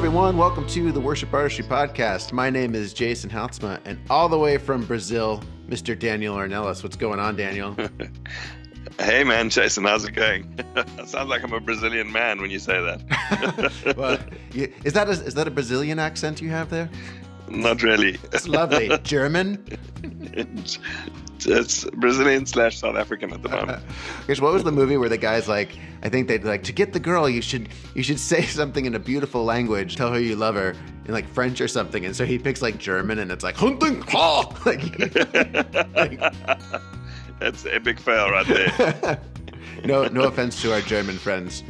Hey everyone, welcome to the Worship Artistry Podcast. My name is Jason Houtsma, and all the way from Brazil, Mr. Daniel Ornelas. What's going on, Daniel? hey man, Jason, how's it going? Sounds like I'm a Brazilian man when you say that. well, is that a, is that a Brazilian accent you have there? Not really. It's lovely. German? It's Brazilian slash South African at the moment. Because what was the movie where the guy's like, I think they'd like to get the girl, you should you should say something in a beautiful language, tell her you love her in like French or something, and so he picks like German, and it's like hunting ha, like, like that's epic fail right there. no, no offense to our German friends.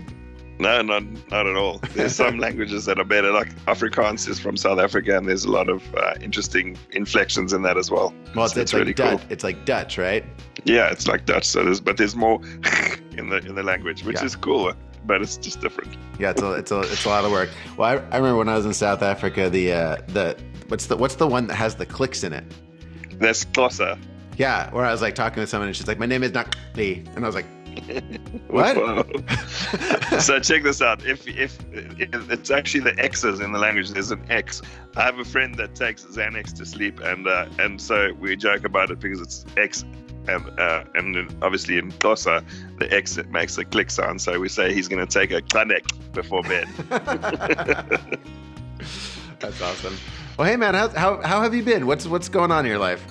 No, not not at all. There's some languages that are better. Like Afrikaans is from South Africa, and there's a lot of uh, interesting inflections in that as well. Well, it's, so it's, it's really Dutch. Cool. It's like Dutch, right? Yeah, it's like Dutch. So there's, but there's more in the in the language, which yeah. is cool. But it's just different. Yeah, it's a it's a it's a lot of work. Well, I, I remember when I was in South Africa, the uh, the what's the what's the one that has the clicks in it? That's Xhosa. Yeah, where I was like talking to someone and she's like, "My name is Nakli," and I was like, what? so check this out. If, if, if it's actually the X's in the language, there's an X. I have a friend that takes Xanax to sleep, and uh, and so we joke about it because it's X, and uh, and obviously in Xhosa, the X it makes a click sound. So we say he's going to take a Xanax before bed. That's awesome. Well, hey man, how, how how have you been? What's what's going on in your life?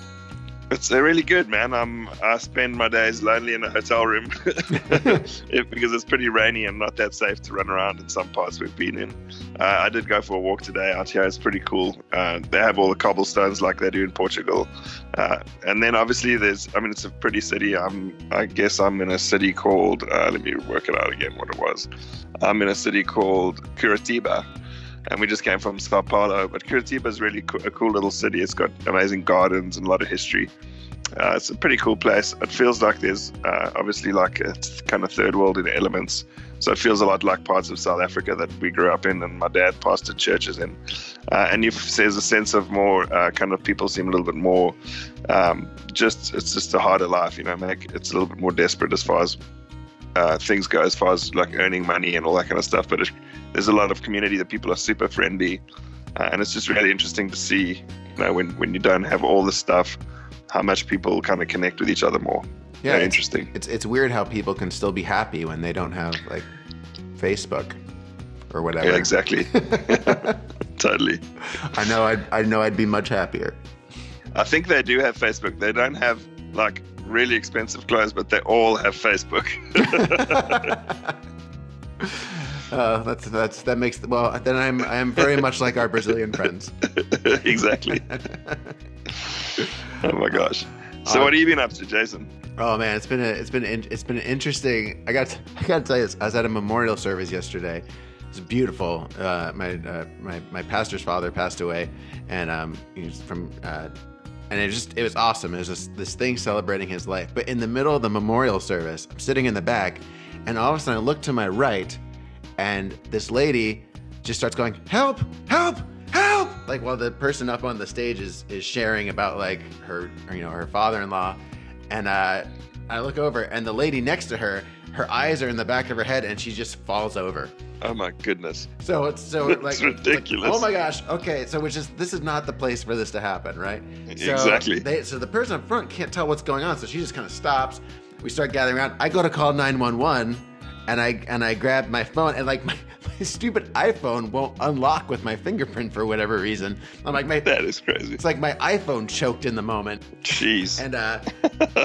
It's really good, man. I'm I spend my days lonely in a hotel room because it's pretty rainy and not that safe to run around in some parts we've been in. Uh, I did go for a walk today out here. It's pretty cool. Uh, they have all the cobblestones like they do in Portugal, uh, and then obviously there's. I mean, it's a pretty city. I'm. I guess I'm in a city called. Uh, let me work it out again. What it was. I'm in a city called Curitiba and we just came from Sao Paulo. But Curitiba is really co- a cool little city. It's got amazing gardens and a lot of history. Uh, it's a pretty cool place. It feels like there's uh, obviously like a kind of third world in elements. So it feels a lot like parts of South Africa that we grew up in and my dad pastored churches in. Uh, and you, there's a sense of more uh, kind of people seem a little bit more um, just, it's just a harder life, you know, make it's a little bit more desperate as far as uh, things go as far as like earning money and all that kind of stuff. But it, there's a lot of community that people are super friendly, uh, and it's just really interesting to see, you know, when when you don't have all this stuff, how much people kind of connect with each other more. Yeah, it's, interesting. It's it's weird how people can still be happy when they don't have like Facebook or whatever. Yeah, exactly. totally. I know. I'd I know I'd be much happier. I think they do have Facebook. They don't have like really expensive clothes, but they all have Facebook. uh, that's that's that makes well. Then I'm I'm very much like our Brazilian friends. exactly. oh my gosh. So uh, what have you been up to, Jason? Oh man, it's been a, it's been it's been interesting. I got I got to tell you, this. I was at a memorial service yesterday. It's beautiful. Uh, my uh, my my pastor's father passed away, and um, he's from uh, and it just it was awesome. It was just this thing celebrating his life. But in the middle of the memorial service, I'm sitting in the back, and all of a sudden I look to my right, and this lady just starts going, "Help! Help! Help!" Like while the person up on the stage is is sharing about like her, her you know her father-in-law, and uh, I look over, and the lady next to her, her eyes are in the back of her head, and she just falls over. Oh my goodness! So it's so like ridiculous. Like, oh my gosh! Okay, so which is this is not the place for this to happen, right? So exactly. They, so the person up front can't tell what's going on, so she just kind of stops. We start gathering around. I go to call nine one one, and I and I grab my phone, and like my my stupid iPhone won't unlock with my fingerprint for whatever reason. I'm like, my that is crazy. It's like my iPhone choked in the moment. Jeez. And uh,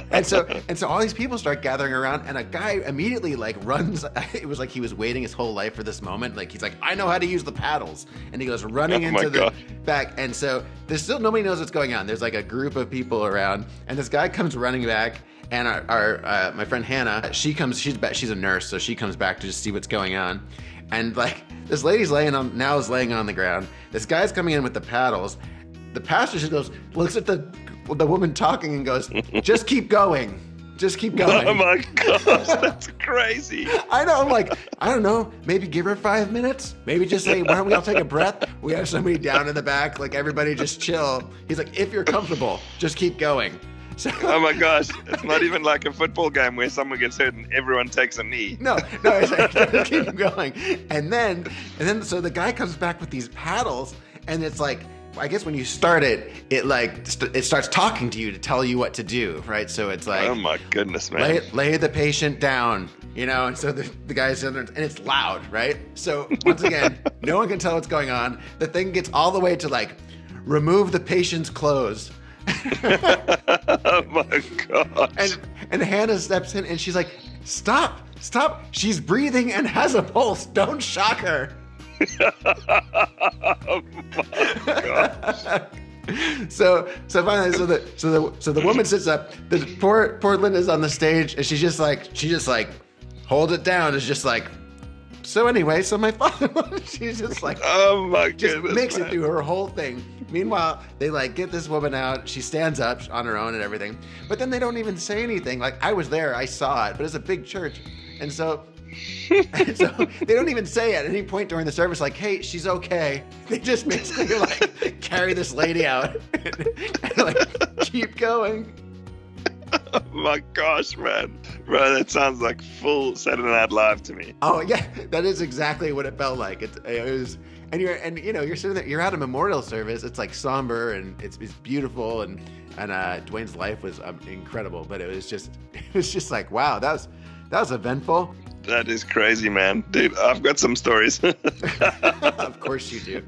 and so and so all these people start gathering around, and a guy immediately like runs. It was like he was waiting his whole life for this moment. Like he's like, I know how to use the paddles, and he goes running oh into the back. And so there's still nobody knows what's going on. There's like a group of people around, and this guy comes running back and our, our uh, my friend Hannah, she comes. She's she's a nurse, so she comes back to just see what's going on and like this lady's laying on now is laying on the ground. This guy's coming in with the paddles. The pastor just goes, looks at the the woman talking and goes, "Just keep going." Just keep going. Oh my gosh, that's crazy. I know. I'm like, I don't know. Maybe give her five minutes. Maybe just say, why don't we all take a breath? We have somebody down in the back. Like everybody just chill. He's like, if you're comfortable, just keep going. So Oh my gosh, it's not even like a football game where someone gets hurt and everyone takes a knee. no, no, it's like, keep going. And then, and then, so the guy comes back with these paddles, and it's like, I guess when you start it, it like st- it starts talking to you to tell you what to do, right? So it's like, Oh my goodness, man. lay, lay the patient down, you know, and so the, the guy's in there, and it's loud, right? So once again, no one can tell what's going on. The thing gets all the way to like, remove the patient's clothes. Oh my god! And and Hannah steps in and she's like, "Stop! Stop! She's breathing and has a pulse. Don't shock her." oh my gosh. so so finally, so the so the so the woman sits up. The poor poor Linda's on the stage and she's just like she just like hold it down. It's just like. So anyway, so my father, she's just like Oh my just goodness. makes man. it through her whole thing. Meanwhile, they like get this woman out. She stands up on her own and everything. But then they don't even say anything. Like I was there, I saw it, but it's a big church, and so. so they don't even say at any point during the service like hey she's okay they just basically like carry this lady out and like keep going Oh my gosh, man. Bro, that sounds like full Saturday Night Live to me. Oh yeah, that is exactly what it felt like. It, it was, and you're and you know you're sitting there, you're at a memorial service. It's like somber and it's, it's beautiful and and uh, Dwayne's life was um, incredible, but it was just it was just like wow, that was that was eventful. That is crazy, man. Dude, I've got some stories. of course you do.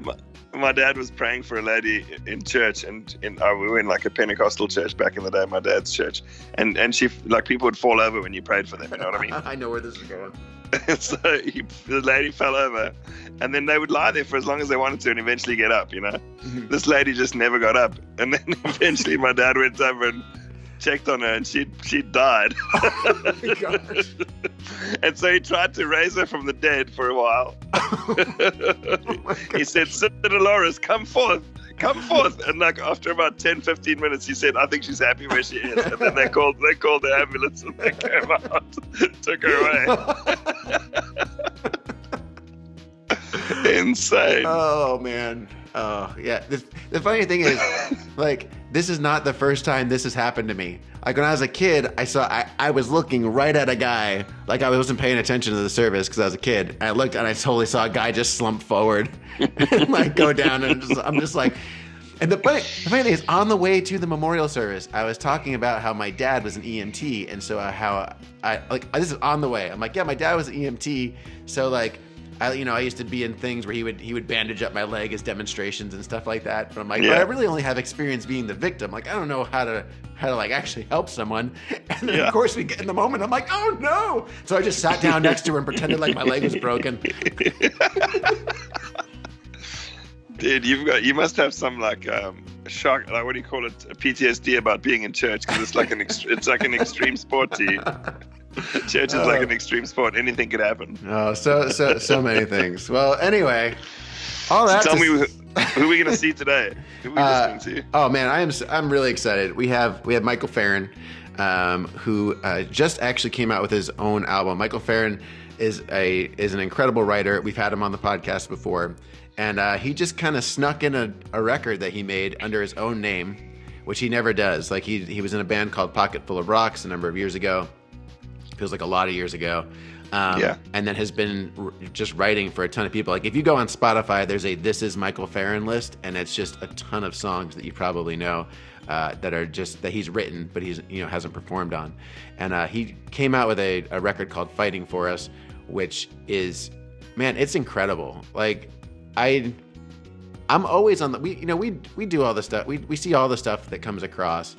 My, dad was praying for a lady in church, and in, uh, we were in like a Pentecostal church back in the day, my dad's church, and and she like people would fall over when you prayed for them. You know what I mean? I know where this is going. so he, the lady fell over, and then they would lie there for as long as they wanted to, and eventually get up. You know, this lady just never got up, and then eventually my dad went over and checked on her, and she she died. Oh my gosh. and so he tried to raise her from the dead for a while. Oh he said, Sister Dolores, come forth. Come forth. And like after about 10, 15 minutes, he said, I think she's happy where she is. And then they called they called the ambulance and they came out, took her away. Insane. Oh man. Oh yeah. The, the funny thing is, like, this is not the first time this has happened to me. Like when I was a kid, I saw I, I was looking right at a guy, like I wasn't paying attention to the service because I was a kid. I looked and I totally saw a guy just slump forward and like go down and just, I'm just like and the funny, the funny thing is, on the way to the memorial service, I was talking about how my dad was an EMT, and so how I like this is on the way. I'm like, yeah, my dad was an EMT, so like, I you know I used to be in things where he would he would bandage up my leg as demonstrations and stuff like that. But I'm like, but I really only have experience being the victim. Like, I don't know how to how to like actually help someone. And then Yeah. of course we get in the moment. I'm like, oh no! So I just sat down next to her and pretended like my leg was broken. Dude, you've got you must have some like um shock like what do you call it a PTSD about being in church because it's like an ext- it's like an extreme sport to you. Church is like Oh. an extreme sport. Anything could happen. Oh, so so so many things. Well, anyway, all that. Tell to me s- who, who are we gonna see today? Who are we Uh, listening to? Oh man, I am I'm really excited. We have we have Michael Farren, um, who uh, just actually came out with his own album. Michael Farren is a is an incredible writer. We've had him on the podcast before, and uh, he just kind of snuck in a, a record that he made under his own name, which he never does. Like he he was in a band called Pocket Full of Rocks a number of years ago. Feels like a lot of years ago. Um, Yeah. And then has been r- just writing for a ton of people. Like if you go on Spotify, there's a "This Is Michael Farren" list, and it's just a ton of songs that you probably know uh, that are just that he's written, but he's you know hasn't performed on. And uh, he came out with a, a record called "Fighting for Us," which is, man, it's incredible. Like I I'm always on the we you know we we do all the stuff we we see all the stuff that comes across,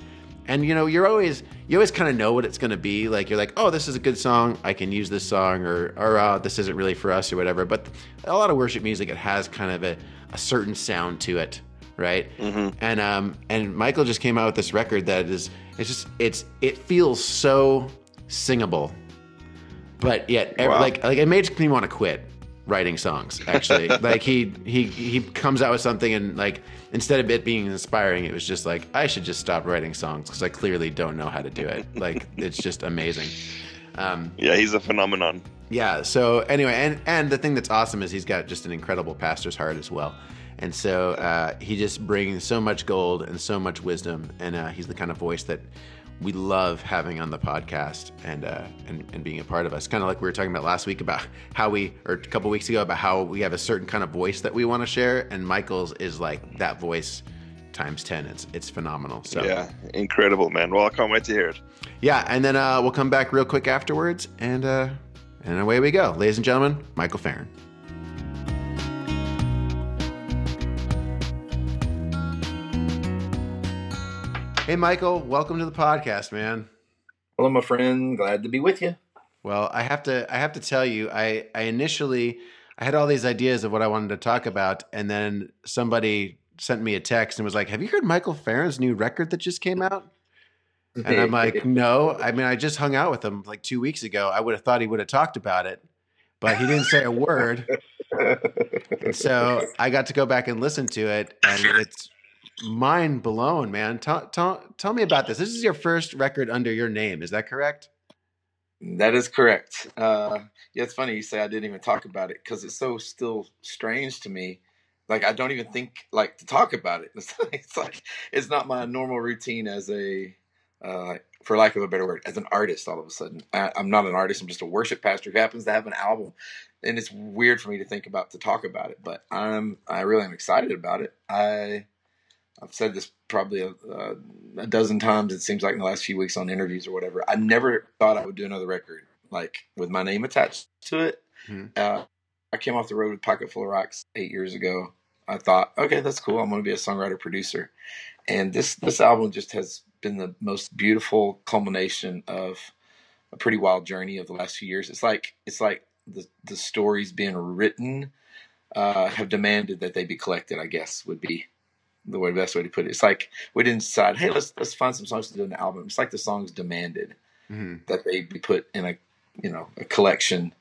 and you know you're always you always kind of know what it's gonna be. Like you're like oh this is a good song I can use this song or or uh, this isn't really for us or whatever. But a lot of worship music it has kind of a, a certain sound to it, right? And um and Michael just came out with this record that is it's just it's it feels so singable but yet Wow. like like it makes me want to quit writing songs actually. Like he he he comes out with something and like instead of it being inspiring it was just like i should just stop writing songs because i clearly don't know how to do it. Like it's just amazing. Um Yeah, he's a phenomenon. yeah so anyway and and the thing that's awesome is he's got just an incredible pastor's heart as well. And so uh, he just brings so much gold and so much wisdom and uh, he's the kind of voice that we love having on the podcast and uh, and and being a part of us. Kind of like we were talking about last week about how we or a couple weeks ago about how we have a certain kind of voice that we want to share, and Michael's is like that voice times 10 it's it's phenomenal so. Yeah incredible man. Well i can't wait to hear it. Yeah and then uh, we'll come back real quick afterwards and uh and away we go. Ladies and gentlemen michael farren Hey, Michael, welcome to the podcast, man. Hello, my friend. Glad to be with you. Well, I have to I have to tell you, I I initially I had all these ideas of what I wanted to talk about, and then somebody sent me a text and was like, "Have you heard Michael Farren's new record that just came out?" And I'm like, "No." I mean, I just hung out with him like two weeks ago. I would have thought he would have talked about it, but he didn't say a word. so I got to go back and listen to it, and it's mind blown, man. Tell, tell, tell me about this. This is your first record under your name. Is that correct? That is correct. Uh, yeah, it's funny you say I didn't even talk about it because it's so still strange to me. Like I don't even think like to talk about it. It's like it's, like, it's not my normal routine as a, uh, for lack of a better word, as an artist. All of a sudden, I, I'm not an artist. I'm just a worship pastor who happens to have an album, and it's weird for me to think about to talk about it. But I'm I really am excited about it. I I've said this probably a, uh, a, dozen times. It seems like in the last few weeks on interviews or whatever. I never thought I would do another record like with my name attached to it. Mm-hmm. Uh, I came off the road with Pocket Full of Rocks eight years ago. I thought, okay, that's cool. I'm going to be a songwriter producer, and this this album just has been the most beautiful culmination of a pretty wild journey of the last few years. It's like it's like the the stories being written uh, have demanded that they be collected. I guess would be the way best way to put it. It's like we didn't decide, hey, let's let's find some songs to do an album. It's like the songs demanded mm-hmm. that they be put in a you know a collection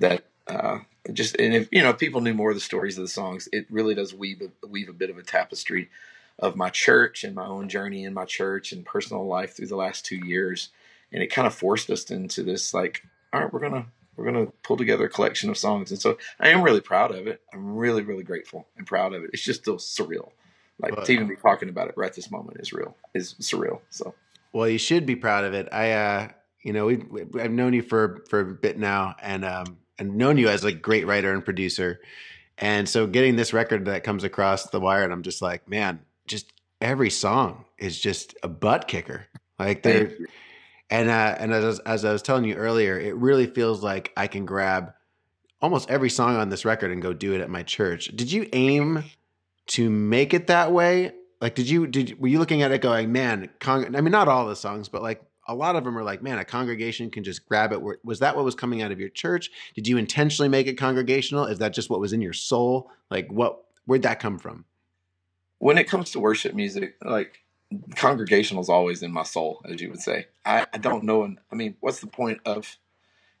that uh, just and if you know if people knew more of the stories of the songs, it really does weave a, weave a bit of a tapestry of my church and my own journey in my church and personal life through the last two years, and it kind of forced us into this like, all right, we're gonna we're gonna pull together a collection of songs, and so I am really proud of it. I'm really really grateful and proud of it. It's just still surreal like but, to even be talking about it right this moment is real, is surreal. So, well, you should be proud of it. I, uh, you know, we, I've known you for for a bit now, and um, and known you as a great writer and producer, and so getting this record that comes across the wire, and I'm just like, man, just every song is just a butt kicker. Like they're, and uh, and as as I was telling you earlier, it really feels like I can grab almost every song on this record and go do it at my church. Did you aim to make it that way? Like, did you did were you looking at it going, man? Con- I mean, not all the songs, but like a lot of them are like, man, a congregation can just grab it. Was that what was coming out of your church? Did you intentionally make it congregational? Is that just what was in your soul? Like, what where'd that come from? When it comes to worship music, like congregational is always in my soul, as you would say. I, I don't know. I mean, what's the point of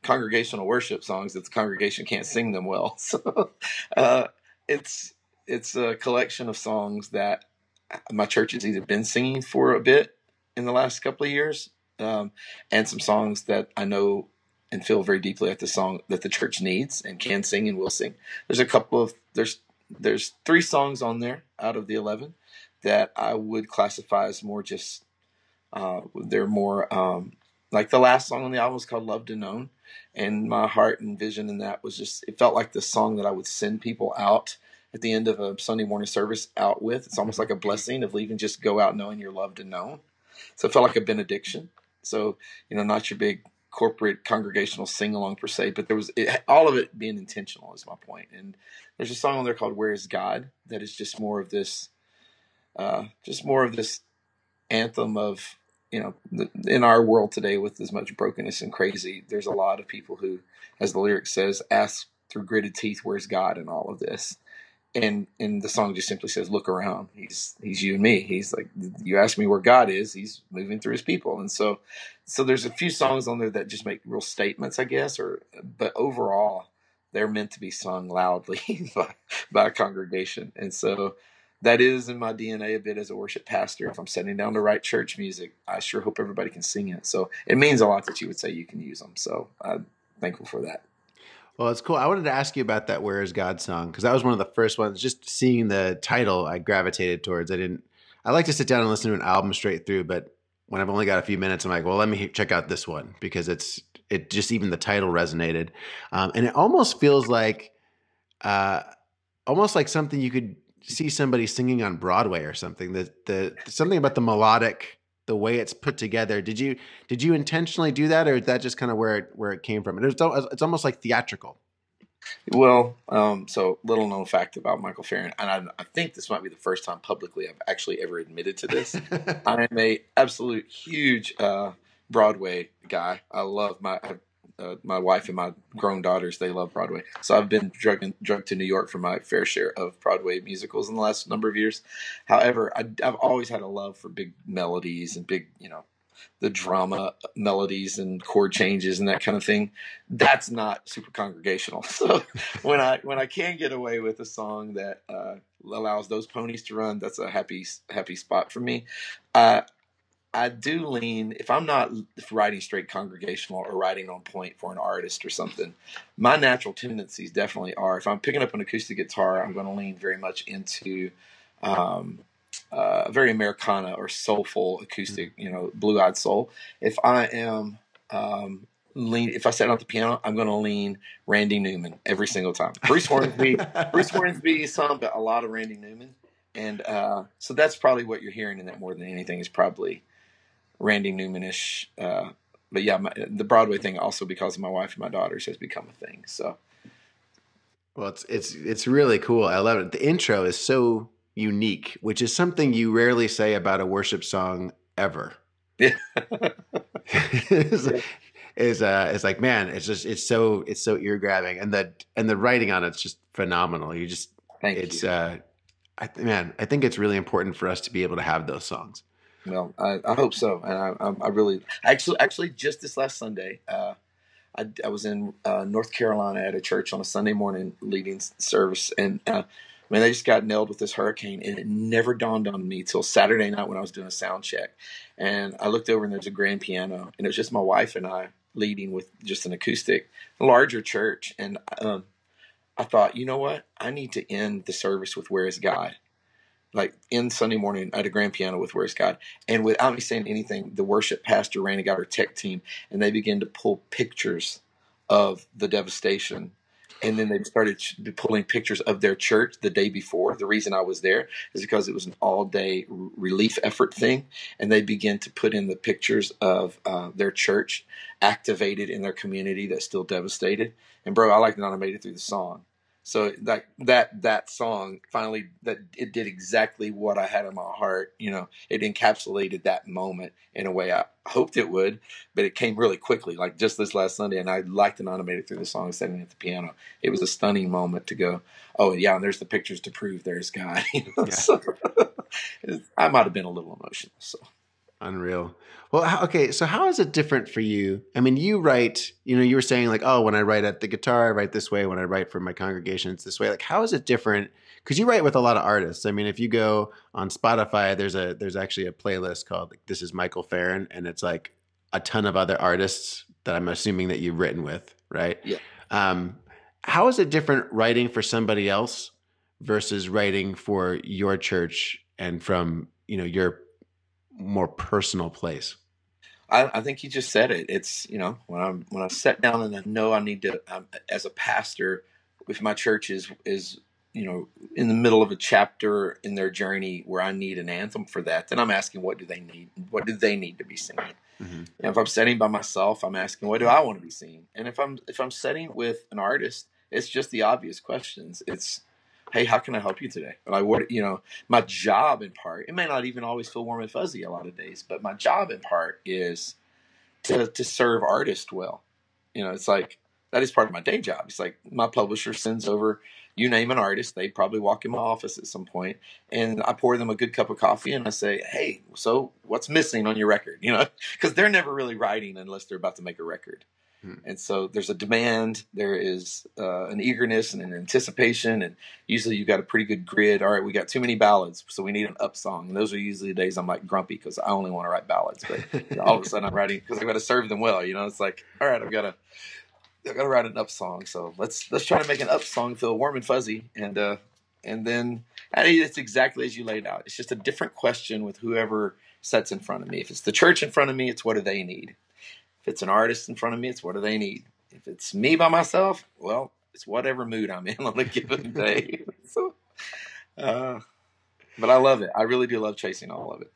congregational worship songs if the congregation can't sing them well? So uh, it's it's a collection of songs that my church has either been singing for a bit in the last couple of years, um, and some songs that I know and feel very deeply at the song that the church needs and can sing and will sing. There's a couple of there's there's three songs on there out of the eleven that I would classify as more just uh, they're more um, like the last song on the album is called "Loved and Known," and my heart and vision in that was just it felt like the song that I would send people out at the end of a Sunday morning service out with. It's almost like a blessing of leaving, just go out knowing you're loved and known. So it felt like a benediction. So, you know, not your big corporate congregational sing along per se, but there was it, all of it being intentional is my point. And there's a song on there called "Where Is God" that is just more of this, uh, just more of this anthem of you know, the, in our world today with as much brokenness and crazy, there's a lot of people who, as the lyric says, ask through gritted teeth, "Where's God?" in all of this and and the song just simply says look around. He's he's you and me. He's like you ask me where god is he's moving through his people. And so so there's a few songs on there that just make real statements i guess or but overall they're meant to be sung loudly by, by a congregation. And so that is in my dna a bit as a worship pastor. If i'm setting down to write church music i sure hope everybody can sing it. So it means a lot that you would say you can use them so i'm thankful for that well, it's cool. I wanted to ask you about that "Where Is God" song because that was one of the first ones. Just seeing the title, I gravitated towards. I didn't. I like to sit down and listen to an album straight through, but when I've only got a few minutes, I'm like, well, let me check out this one because it's it just even the title resonated, um, and it almost feels like, uh, almost like something you could see somebody singing on Broadway or something. That the something about the melodic, the way it's put together. Did you did you intentionally do that, or is that just kind of where it where it came from? It's it's almost like theatrical. Well, um, so little known fact about Michael Farren, and I, I, think this might be the first time publicly I've actually ever admitted to this. I am a absolute huge uh, Broadway guy. I love my uh, my wife and my grown daughters. They love Broadway, so I've been drugged to New York for my fair share of Broadway musicals in the last number of years. However, I, I've always had a love for big melodies and big, you know, the drama melodies and chord changes and that kind of thing that's not super congregational so when i when i can get away with a song that uh, allows those ponies to run that's a happy happy spot for me uh, i do lean if i'm not writing straight congregational or writing on point for an artist or something my natural tendencies definitely are if i'm picking up an acoustic guitar i'm going to lean very much into um, uh, very Americana or soulful acoustic, you know, blue eyed soul. If I am um, lean, if I sit at the piano, I'm going to lean Randy Newman every single time. Bruce Hornsby, Bruce Hornsby, some, but a lot of Randy Newman, and uh, so that's probably what you're hearing in that more than anything is probably Randy Newmanish. Uh, but yeah, my, the Broadway thing also because of my wife and my daughters has become a thing. So. Well, it's it's it's really cool. I love it. The intro is so unique, which is something you rarely say about a worship song ever. Yeah. is, is uh it's like man it's just it's so it's so ear grabbing and the and the writing on it's just phenomenal you just Thank it's you. uh I man I think it's really important for us to be able to have those songs well I, I hope so and I, I really actually actually just this last Sunday uh I, I was in uh, North Carolina at a church on a Sunday morning leading service and uh, I mean, they just got nailed with this hurricane, and it never dawned on me till Saturday night when I was doing a sound check. And I looked over, and there's a grand piano, and it was just my wife and I leading with just an acoustic, larger church. And um, I thought, you know what? I need to end the service with "Where Is God." Like in Sunday morning at a grand piano with "Where's God," and without me saying anything, the worship pastor ran and got our tech team, and they began to pull pictures of the devastation and then they started pulling pictures of their church the day before. The reason I was there is because it was an all day relief effort thing, and they began to put in the pictures of uh, their church activated in their community that's still devastated. And bro, I like that I made it through the song. So that that that song finally that it did exactly what I had in my heart. You know, it encapsulated that moment in a way I hoped it would, but it came really quickly. Like just this last Sunday, and I liked and animated through the song, sitting at the piano. It was a stunning moment to go. Oh yeah, and there's the pictures to prove there's God. You know? yeah. so, I might have been a little emotional. So unreal. Well, okay, so how is it different for you? I mean, you write, you know, you were saying like, oh, when I write at the guitar, I write this way. When I write for my congregation, it's this way. Like, how is it different? Because you write with a lot of artists. I mean, if you go on Spotify, there's a there's actually a playlist called like, "This Is Michael Farren," and it's like a ton of other artists that I'm assuming that you've written with, right? Yeah. Um, how is it different writing for somebody else versus writing for your church and from you know your more personal place? I, I, think you just said it. It's you know when I'm when I sat down and I know I need to um, as a pastor, if my church is is you know in the middle of a chapter in their journey where I need an anthem for that, then I'm asking what do they need? What do they need to be singing? Mm-hmm. And if I'm setting by myself, I'm asking what do I want to be singing? And if I'm if I'm setting with an artist, it's just the obvious questions. It's hey, how can I help you today? Like what you know, my job in part, it may not even always feel warm and fuzzy a lot of days, but my job in part is to to serve artists well. You know, it's like that is part of my day job. It's like my publisher sends over you name an artist, they probably walk in my office at some point, and I pour them a good cup of coffee, and I say, "Hey, so what's missing on your record?" You know, because they're never really writing unless they're about to make a record. Hmm. And so there's a demand, there is uh, an eagerness and an anticipation, and usually you've got a pretty good grid. All right, we got too many ballads, so we need an up song. And those are usually the days I'm like grumpy because I only want to write ballads. But all of a sudden I'm writing because I've got to serve them well. You know, it's like, all right, I've got to, I've got to write an up song. So let's let's try to make an up song feel warm and fuzzy, and uh, and then I mean, it's exactly as you laid out. It's just a different question with whoever sets in front of me. If it's the church in front of me, it's what do they need? If it's an artist in front of me, it's what do they need? If it's me by myself, well, it's whatever mood I'm in on a given day. so, uh, but I love it. I really do love chasing all of it.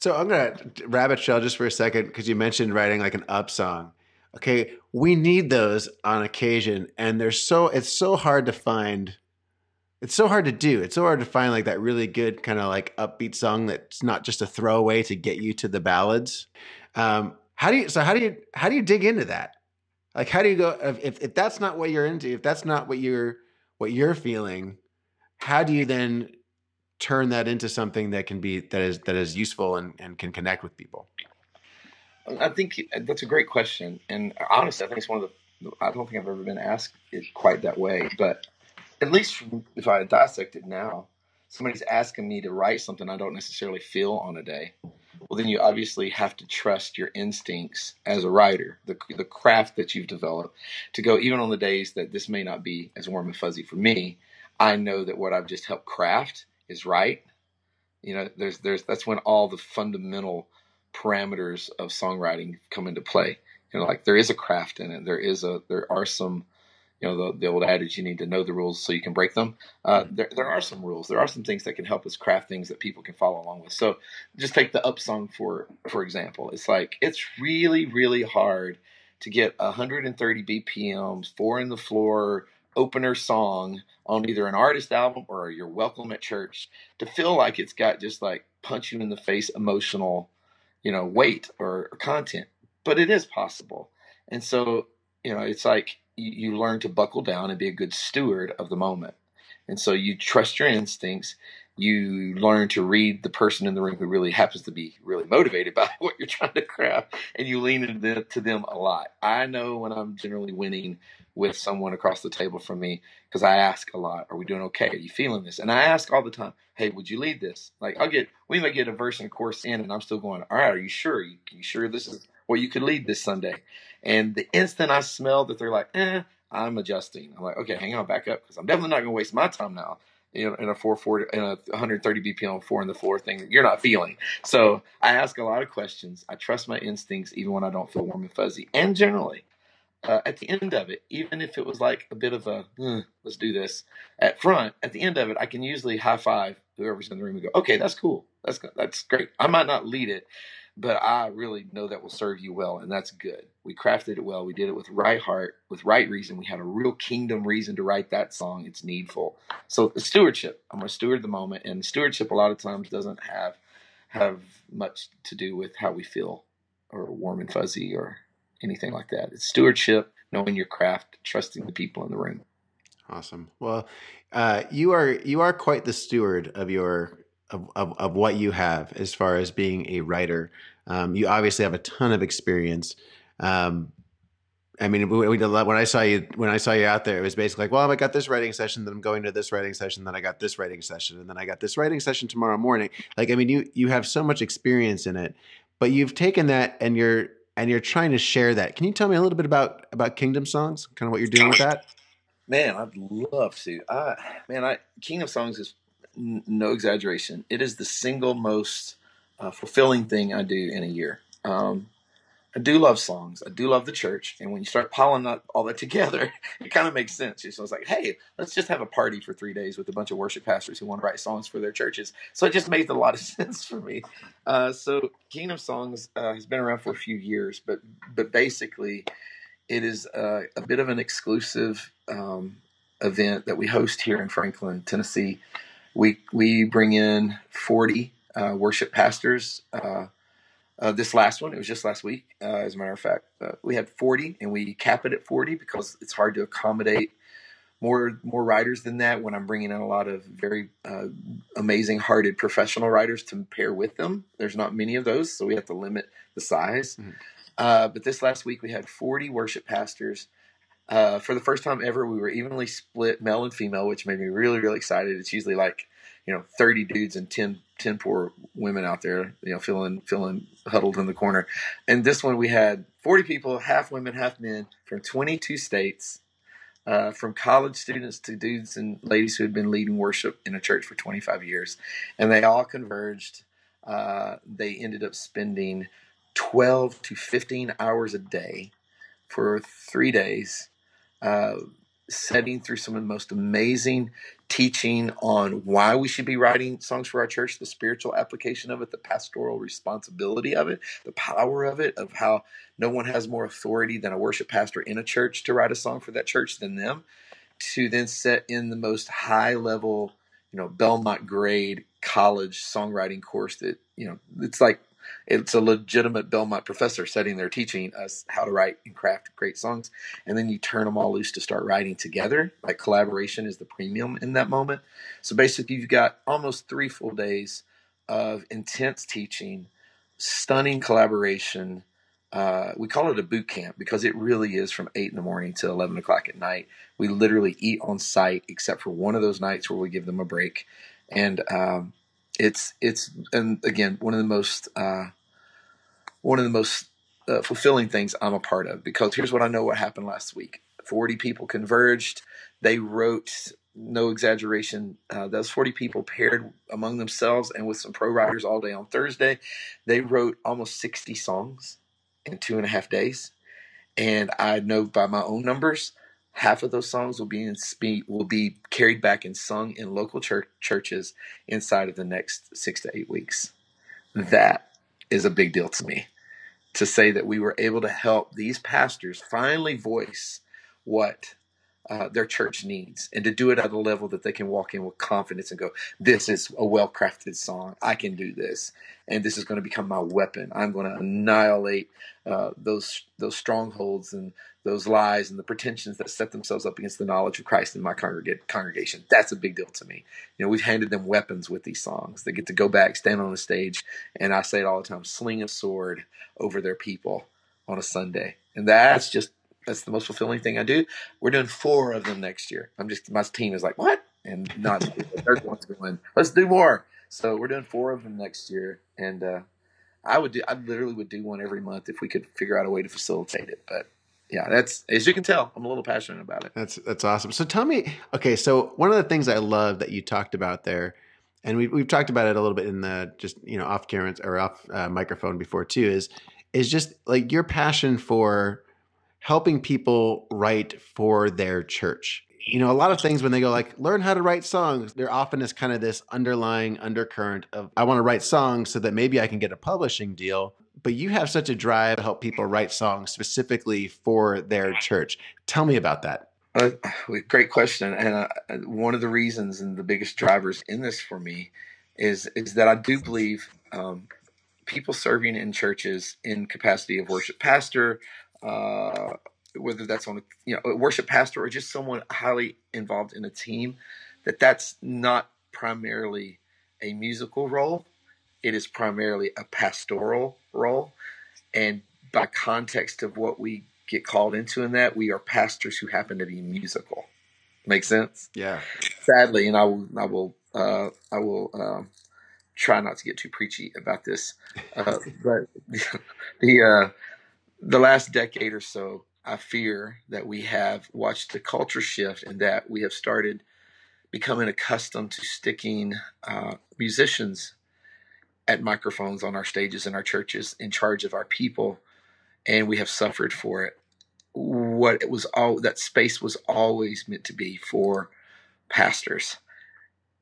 So I'm gonna rabbit trail just for a second because you mentioned writing like an up song. Okay, we need those on occasion, and they're so it's so hard to find. It's so hard to do. It's so hard to find like that really good kind of like upbeat song that's not just a throwaway to get you to the ballads. Um, how do you? So how do you? How do you dig into that? Like, how do you go if if that's not what you're into? If that's not what you're what you're feeling, how do you then turn that into something that can be that is that is useful and, and can connect with people? I think that's a great question, and honestly, I think it's one of the. I don't think I've ever been asked it quite that way, but at least if I dissect it now, somebody's asking me to write something I don't necessarily feel on a day. Well, then you obviously have to trust your instincts as a writer, the the craft that you've developed, to go even on the days that this may not be as warm and fuzzy for me. I know that what I've just helped craft is right. You know, there's there's that's when all the fundamental parameters of songwriting come into play. You know, like there is a craft in it. There is a there are some you know the, the old adage you need to know the rules so you can break them uh, mm-hmm. there, there are some rules there are some things that can help us craft things that people can follow along with so just take the up song for for example it's like it's really really hard to get 130 bpms four in the floor opener song on either an artist album or your welcome at church to feel like it's got just like punch you in the face emotional you know weight or, content but it is possible. And so you know it's like you, you learn to buckle down and be a good steward of the moment. And so you trust your instincts. You learn to read the person in the room who really happens to be really motivated by what you're trying to craft and you lean into them a lot. I know when i'm generally winning with someone across the table from me because I ask a lot, are we doing okay? Are you feeling this? And I ask all the time, hey, would you lead this? Like I'll get, we might get a verse and course in and I'm still going, all right, are you sure? Are you, are you sure this is what you could lead this Sunday? And the instant I smell that they're like, eh, I'm adjusting. I'm like, okay, hang on, back up because I'm definitely not going to waste my time now know, in a 440 in a 130 BPM four in the floor thing that you're not feeling. So I ask a lot of questions. I trust my instincts even when I don't feel warm and fuzzy. And generally, uh, at the end of it, even if it was like a bit of a mm, let's do this at front, at the end of it, I can usually high five whoever's in the room and go, okay, that's cool, that's that's great. I might not lead it, but I really know that will serve you well, and that's good. We crafted it well. We did it with right heart, with right reason. We had a real kingdom reason to write that song. It's needful. So stewardship. I'm a steward of the moment, and stewardship a lot of times doesn't have have much to do with how we feel or warm and fuzzy or anything like that. It's stewardship, knowing your craft, trusting the people in the room. Awesome. Well, uh, you are you are quite the steward of your of, of, of what you have as far as being a writer. Um, you obviously have a ton of experience. Um, I mean, we, we, when I saw you when I saw you out there, it was basically like, well, I got this writing session, then I'm going to this writing session, then I got this writing session, and then I got this writing session tomorrow morning. Like, I mean, you you have so much experience in it, but you've taken that and you're and you're trying to share that. Can you tell me a little bit about about Kingdom Songs? Kind of what you're doing with that? Man, I'd love to. I, man, I Kingdom Songs is n- no exaggeration. It is the single most uh, fulfilling thing I do in a year. Um, I do love songs. I do love the church. And when you start piling up all that together, it kind of makes sense. So it's like, hey, let's just have a party for three days with a bunch of worship pastors who want to write songs for their churches. So it just made a lot of sense for me. Uh, so Kingdom Songs uh, has been around for a few years, but but basically, it is uh, a bit of an exclusive um, event that we host here in Franklin, Tennessee. We we bring in forty uh, worship pastors uh, this last one, it was just last week, uh, as a matter of fact. Uh, we had 40, and we cap it at 40 because it's hard to accommodate more more writers than that when I'm bringing in a lot of very uh, amazing hearted professional riders to pair with them. There's not many of those, so we have to limit the size. Mm-hmm. Uh, but this last week, we had 40 worship pastors. Uh, for the first time ever, we were evenly split male and female, which made me really, really excited. It's usually like you know 30 dudes and 10, 10 poor women out there you know feeling feeling huddled in the corner and this one we had 40 people half women half men from 22 states uh, from college students to dudes and ladies who had been leading worship in a church for 25 years. And they all converged. Uh, they ended up spending 12 to 15 hours a day for three days, uh, setting through some of the most amazing teaching on why we should be writing songs for our church, the spiritual application of it, the pastoral responsibility of it, the power of it, of how no one has more authority than a worship pastor in a church to write a song for that church than them, to then set in the most high level, you know, Belmont grade college songwriting course that, you know, it's like it's a legitimate Belmont professor sitting there teaching us how to write and craft great songs. And then you turn them all loose to start writing together. Like collaboration is the premium in that moment. So basically, you've got almost three full days of intense teaching, stunning collaboration. Uh, we call it a boot camp because it really is from 8 in the morning to 11 o'clock at night. We literally eat on site, except for one of those nights where we give them a break. And um, it's it's and again one of the most uh, one of the most uh, fulfilling things I'm a part of because here's what I know what happened last week. 40 people converged. They wrote, no exaggeration, uh, those 40 people paired among themselves and with some pro writers all day on Thursday. They wrote almost 60 songs in two and a half days. And I know by my own numbers, half of those songs will be in speed will be carried back and sung in local church, churches inside of the next six to eight weeks. That is a big deal to me. To say that we were able to help these pastors finally voice what uh, their church needs and to do it at a level that they can walk in with confidence and go, This is a well crafted song. I can do this. And this is going to become my weapon. I'm going to annihilate uh, those, those strongholds and those lies and the pretensions that set themselves up against the knowledge of Christ in my congregation. That's a big deal to me. You know, we've handed them weapons with these songs. They get to go back, stand on the stage, and I say it all the time sling a sword over their people on a Sunday. And that's just that's the most fulfilling thing I do. We're doing four of them next year. I'm just my team is like what, and not the third one's going. Let's do more. So we're doing four of them next year, and uh, I would do. I literally would do one every month if we could figure out a way to facilitate it. But yeah, that's as you can tell, I'm a little passionate about it. That's that's awesome. So tell me, okay, so one of the things I love that you talked about there, and we we've talked about it a little bit in the just you know off camera or off uh, microphone before too, is is just like your passion for helping people write for their church. You know, a lot of things when they go like learn how to write songs, there often is kind of this underlying undercurrent of I want to write songs so that maybe I can get a publishing deal. But you have such a drive to help people write songs specifically for their church. Tell me about that. Uh, great question. And uh, one of the reasons and the biggest drivers in this for me is is that I do believe um, people serving in churches in capacity of worship pastor, uh, whether that's on a you know a worship pastor or just someone highly involved in a team, that that's not primarily a musical role. It is primarily a pastoral role, and by context of what we get called into in that, we are pastors who happen to be musical. Make sense? Yeah. Sadly, and I will, I will, uh, I will um, try not to get too preachy about this, uh, but the uh, the last decade or so, I fear that we have watched the culture shift and that we have started becoming accustomed to sticking uh, musicians at microphones on our stages in our churches in charge of our people, and we have suffered for it. What it was all that space was always meant to be for pastors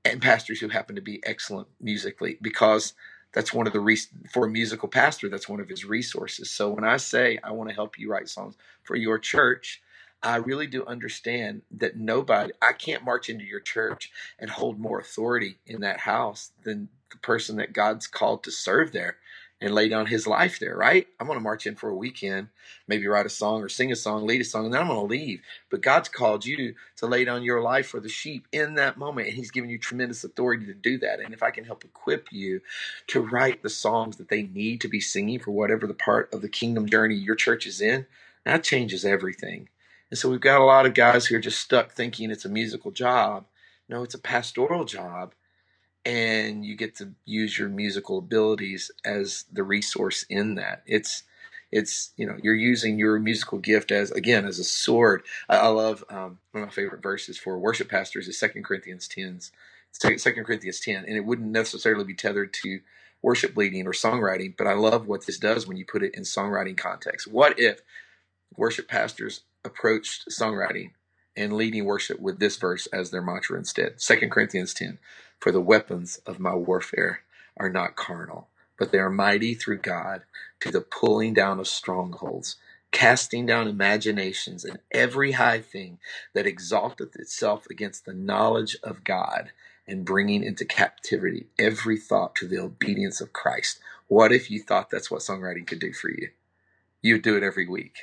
and pastors who happen to be excellent musically because that's one of the re- for a musical pastor that's one of his resources. So when i say i want to help you write songs for your church i really do understand that nobody i can't march into your church and hold more authority in that house than the person that god's called to serve there and lay down his life there, right? I'm going to march in for a weekend, maybe write a song or sing a song, lead a song, and then I'm going to leave. But God's called you to lay down your life for the sheep in that moment, and He's given you tremendous authority to do that. And if I can help equip you to write the songs that they need to be singing for whatever the part of the kingdom journey your church is in, that changes everything. And so we've got a lot of guys who are just stuck thinking it's a musical job. No, it's a pastoral job and you get to use your musical abilities as the resource in that. It's it's you know you're using your musical gift as again as a sword. I, I love um, one of my favorite verses for worship pastors is Second Corinthians 10. Second Corinthians 10, and it wouldn't necessarily be tethered to worship leading or songwriting, but I love what this does when you put it in songwriting context. What if worship pastors approached songwriting and leading worship with this verse as their mantra instead? Second Corinthians 10, for the weapons of my warfare are not carnal, but they are mighty through God to the pulling down of strongholds, casting down imaginations and every high thing that exalteth itself against the knowledge of God, and bringing into captivity every thought to the obedience of Christ. What if you thought that's what songwriting could do for you? You'd do it every week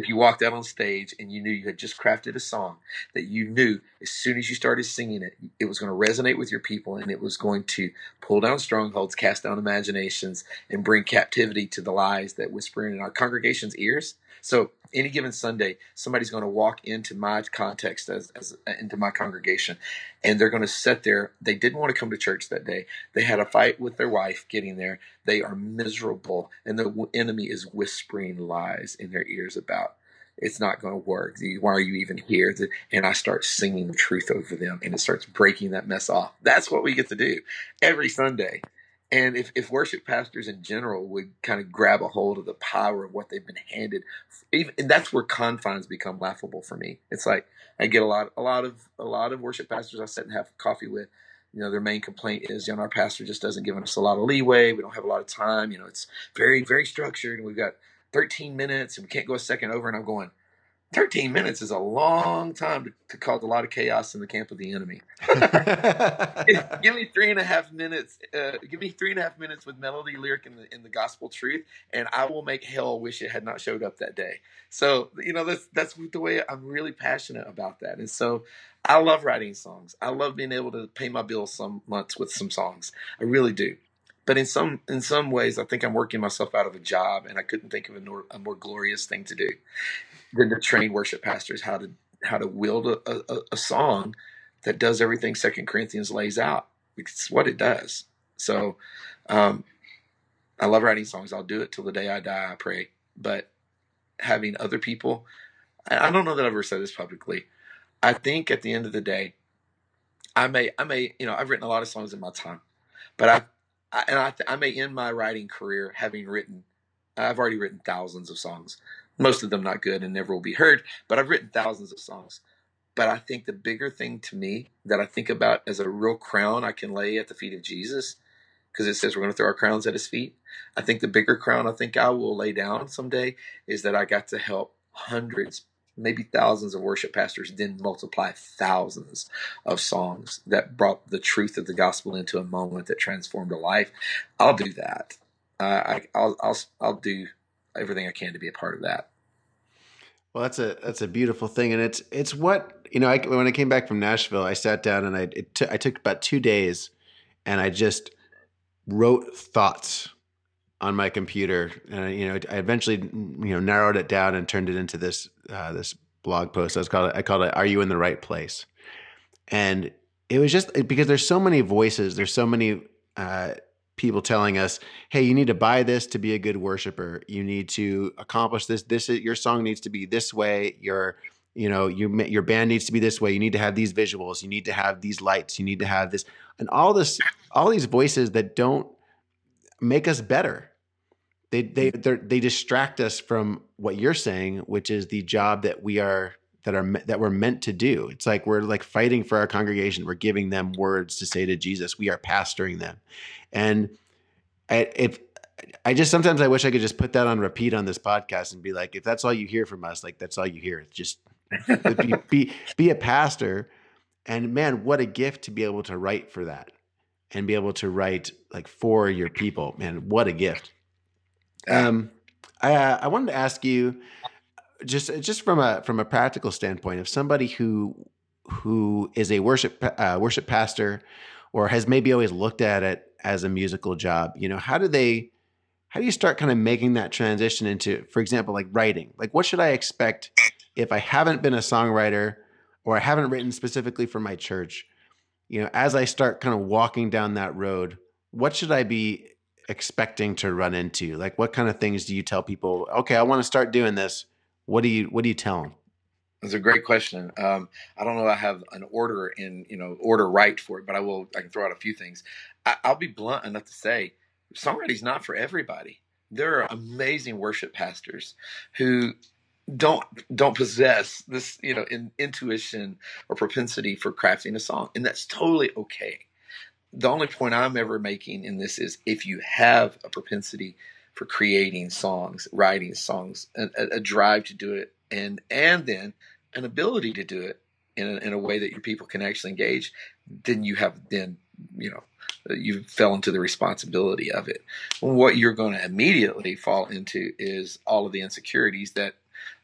if you walked out on stage and you knew you had just crafted a song that you knew as soon as you started singing it, it was going to resonate with your people and it was going to pull down strongholds, cast down imaginations, and bring captivity to the lies that whisper in our congregation's ears. So any given Sunday, somebody's going to walk into my context as, as into my congregation, and they're going to sit there. They didn't want to come to church that day. They had a fight with their wife getting there. They are miserable, and the enemy is whispering lies in their ears about it's not going to work. Why are you even here? And I start singing the truth over them, and it starts breaking that mess off. That's what we get to do every Sunday. And if, if worship pastors in general would kind of grab a hold of the power of what they've been handed, even, and that's where confines become laughable for me. It's like I get a lot, a lot of, a lot of worship pastors I sit and have coffee with. You know, their main complaint is, you know, our pastor just doesn't give us a lot of leeway. We don't have a lot of time. You know, it's very, very structured, and we've got 13 minutes, and we can't go a second over. And I'm going, 13 minutes is a long time to, to, cause a lot of chaos in the camp of the enemy. give me three and a half minutes. Uh, give me three and a half minutes with melody, lyric, and the, in the gospel truth, and I will make hell wish it had not showed up that day. So you know that's that's the way I'm really passionate about that, and so I love writing songs. I love being able to pay my bills some months with some songs. I really do. But in some in some ways, I think I'm working myself out of a job, and I couldn't think of a more, a more glorious thing to do than to train worship pastors how to how to wield a, a, a song that does everything Second Corinthians lays out. It's what it does. So um, I love writing songs. I'll do it till the day I die. I pray. But having other people, I don't know that I've ever said this publicly. I think at the end of the day, I may, I may, you know, I've written a lot of songs in my time, but I, I and I, I may end my writing career having written. I've already written thousands of songs most of them not good and never will be heard, but I've written thousands of songs. But I think the bigger thing to me that I think about as a real crown I can lay at the feet of Jesus, because it says we're going to throw our crowns at his feet. I think the bigger crown I think I will lay down someday is that I got to help hundreds, maybe thousands of worship pastors, then multiply thousands of songs that brought the truth of the gospel into a moment that transformed a life. I'll do that. Uh, I, I'll, I'll, I'll do everything I can to be a part of that. Well, that's a that's a beautiful thing, and it's it's what you know. I, when I came back from Nashville, I sat down and I took about two days, and I just wrote thoughts on my computer, and you know I eventually you know narrowed it down and turned it into this uh, this blog post. I was called I called it "Are You in the Right Place?" and it was just because there's so many voices, there's so many uh, people telling us, "Hey, you need to buy this to be a good worshiper. You need to accomplish this. This is your song needs to be this way. Your you know your your band needs to be this way. You need to have these visuals. You need to have these lights. You need to have this and all this all these voices that don't make us better. They they they distract us from what you're saying, which is the job that we are that are that we're meant to do. It's like we're like fighting for our congregation. We're giving them words to say to Jesus. We are pastoring them, and I, if I just sometimes I wish I could just put that on repeat on this podcast and be like, if that's all you hear from us, like that's all you hear. Just be, be be a pastor, and man, what a gift to be able to write for that, and be able to write like for your people. Man, what a gift. Um, I uh, I wanted to ask you just just from a from a practical standpoint, if somebody who who is a worship uh, worship pastor or has maybe always looked at it as a musical job you know how do they how do you start kind of making that transition into for example like writing like what should i expect if i haven't been a songwriter or i haven't written specifically for my church you know as i start kind of walking down that road what should i be expecting to run into? Like, what kind of things do you tell people? Okay, I want to start doing this. What do you What do you tell them? It's a great question. Um, I don't know. I have an order in you know order right for it, but I will. I can throw out a few things. I, I'll be blunt enough to say, songwriting's not for everybody. There are amazing worship pastors who don't don't possess this you know in, intuition or propensity for crafting a song, and that's totally okay. The only point I'm ever making in this is if you have a propensity for creating songs, writing songs, a, a drive to do it, and and then an ability to do it in a, in a way that your people can actually engage, then you have then you know you fell into the responsibility of it. What you're going to immediately fall into is all of the insecurities that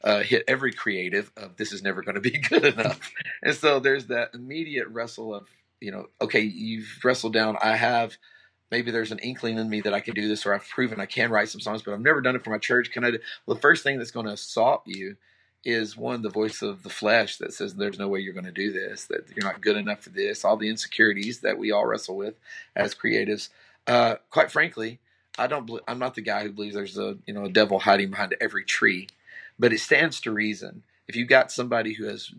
uh, hit every creative of this is never going to be good enough. and so there's that immediate wrestle of, you know, okay, you've wrestled down, I have, maybe there's an inkling in me that I can do this or I've proven I can write some songs, but I've never done it for my church. Can I do? Well, the first thing that's going to assault you is one the voice of the flesh that says there's no way you're going to do this that you're not good enough for this all the insecurities that we all wrestle with as creatives uh, quite frankly i don't i'm not the guy who believes there's a you know a devil hiding behind every tree but it stands to reason if you've got somebody who has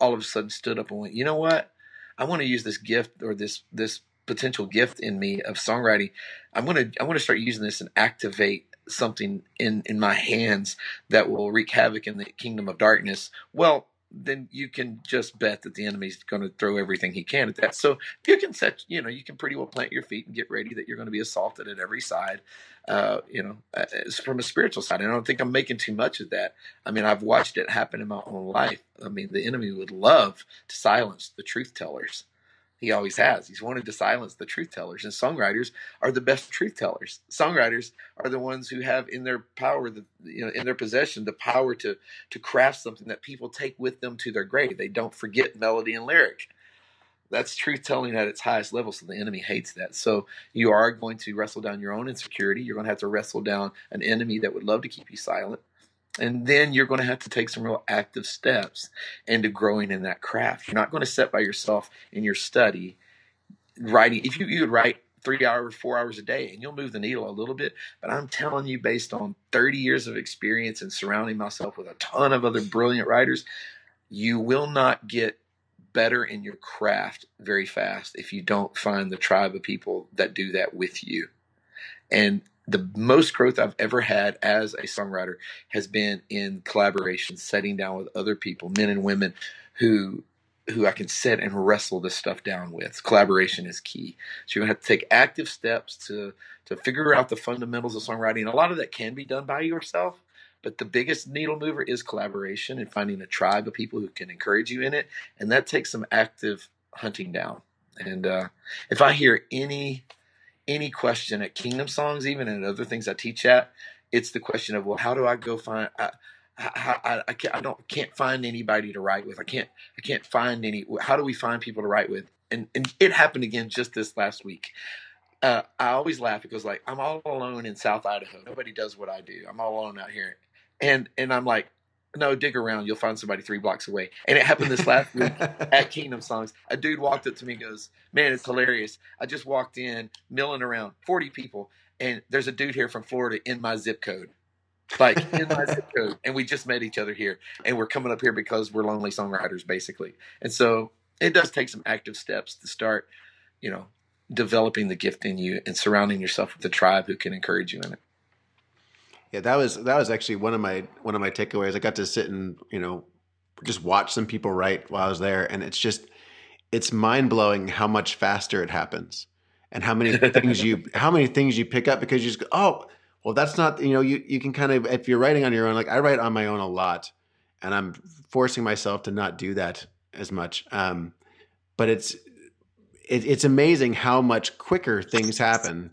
all of a sudden stood up and went you know what i want to use this gift or this this potential gift in me of songwriting i'm going to i want to start using this and activate something in in my hands that will wreak havoc in the kingdom of darkness well then you can just bet that the enemy's going to throw everything he can at that. So you can set, you know, you can pretty well plant your feet and get ready that you're going to be assaulted at every side, uh, you know, uh, from a spiritual side. I don't think I'm making too much of that. I mean, I've watched it happen in my own life. I mean, the enemy would love to silence the truth tellers. He always has. He's wanted to silence the truth tellers, and songwriters are the best truth tellers. Songwriters are the ones who have in their power, the you know, in their possession, the power to to craft something that people take with them to their grave. They don't forget melody and lyric. That's truth telling at its highest level. So the enemy hates that. So you are going to wrestle down your own insecurity. You're going to have to wrestle down an enemy that would love to keep you silent. And then you're going to have to take some real active steps into growing in that craft. You're not going to sit by yourself in your study writing. If you, you would write three hours, four hours a day, and you'll move the needle a little bit. But I'm telling you, based on 30 years of experience and surrounding myself with a ton of other brilliant writers, you will not get better in your craft very fast if you don't find the tribe of people that do that with you. And the most growth I've ever had as a songwriter has been in collaboration, setting down with other people, men and women who who I can sit and wrestle this stuff down with. Collaboration is key. So you're gonna have to take active steps to to figure out the fundamentals of songwriting. A lot of that can be done by yourself, but the biggest needle mover is collaboration and finding a tribe of people who can encourage you in it, and that takes some active hunting down. And uh, if I hear any any question at Kingdom Songs, even and other things I teach at, it's the question of well, how do I go find? I, I, I, can't, I don't can't find anybody to write with. I can't I can't find any. How do we find people to write with? And and it happened again just this last week. Uh, I always laugh because like I'm all alone in South Idaho. Nobody does what I do. I'm all alone out here, and and I'm like, no, dig around. You'll find somebody three blocks away. And it happened this last week at Kingdom Songs. A dude walked up to me and goes, Man, it's hilarious. I just walked in, milling around, 40 people, and there's a dude here from Florida in my zip code. Like in my zip code. And we just met each other here. And we're coming up here because we're lonely songwriters, basically. And so it does take some active steps to start, you know, developing the gift in you and surrounding yourself with a tribe who can encourage you in it. Yeah, that was that was actually one of my one of my takeaways. I got to sit and you know just watch some people write while I was there, and it's just it's mind blowing how much faster it happens, and how many things you how many things you pick up because you just go, oh well that's not you know you you can kind of if you're writing on your own like I write on my own a lot, and I'm forcing myself to not do that as much. Um, but it's it, it's amazing how much quicker things happen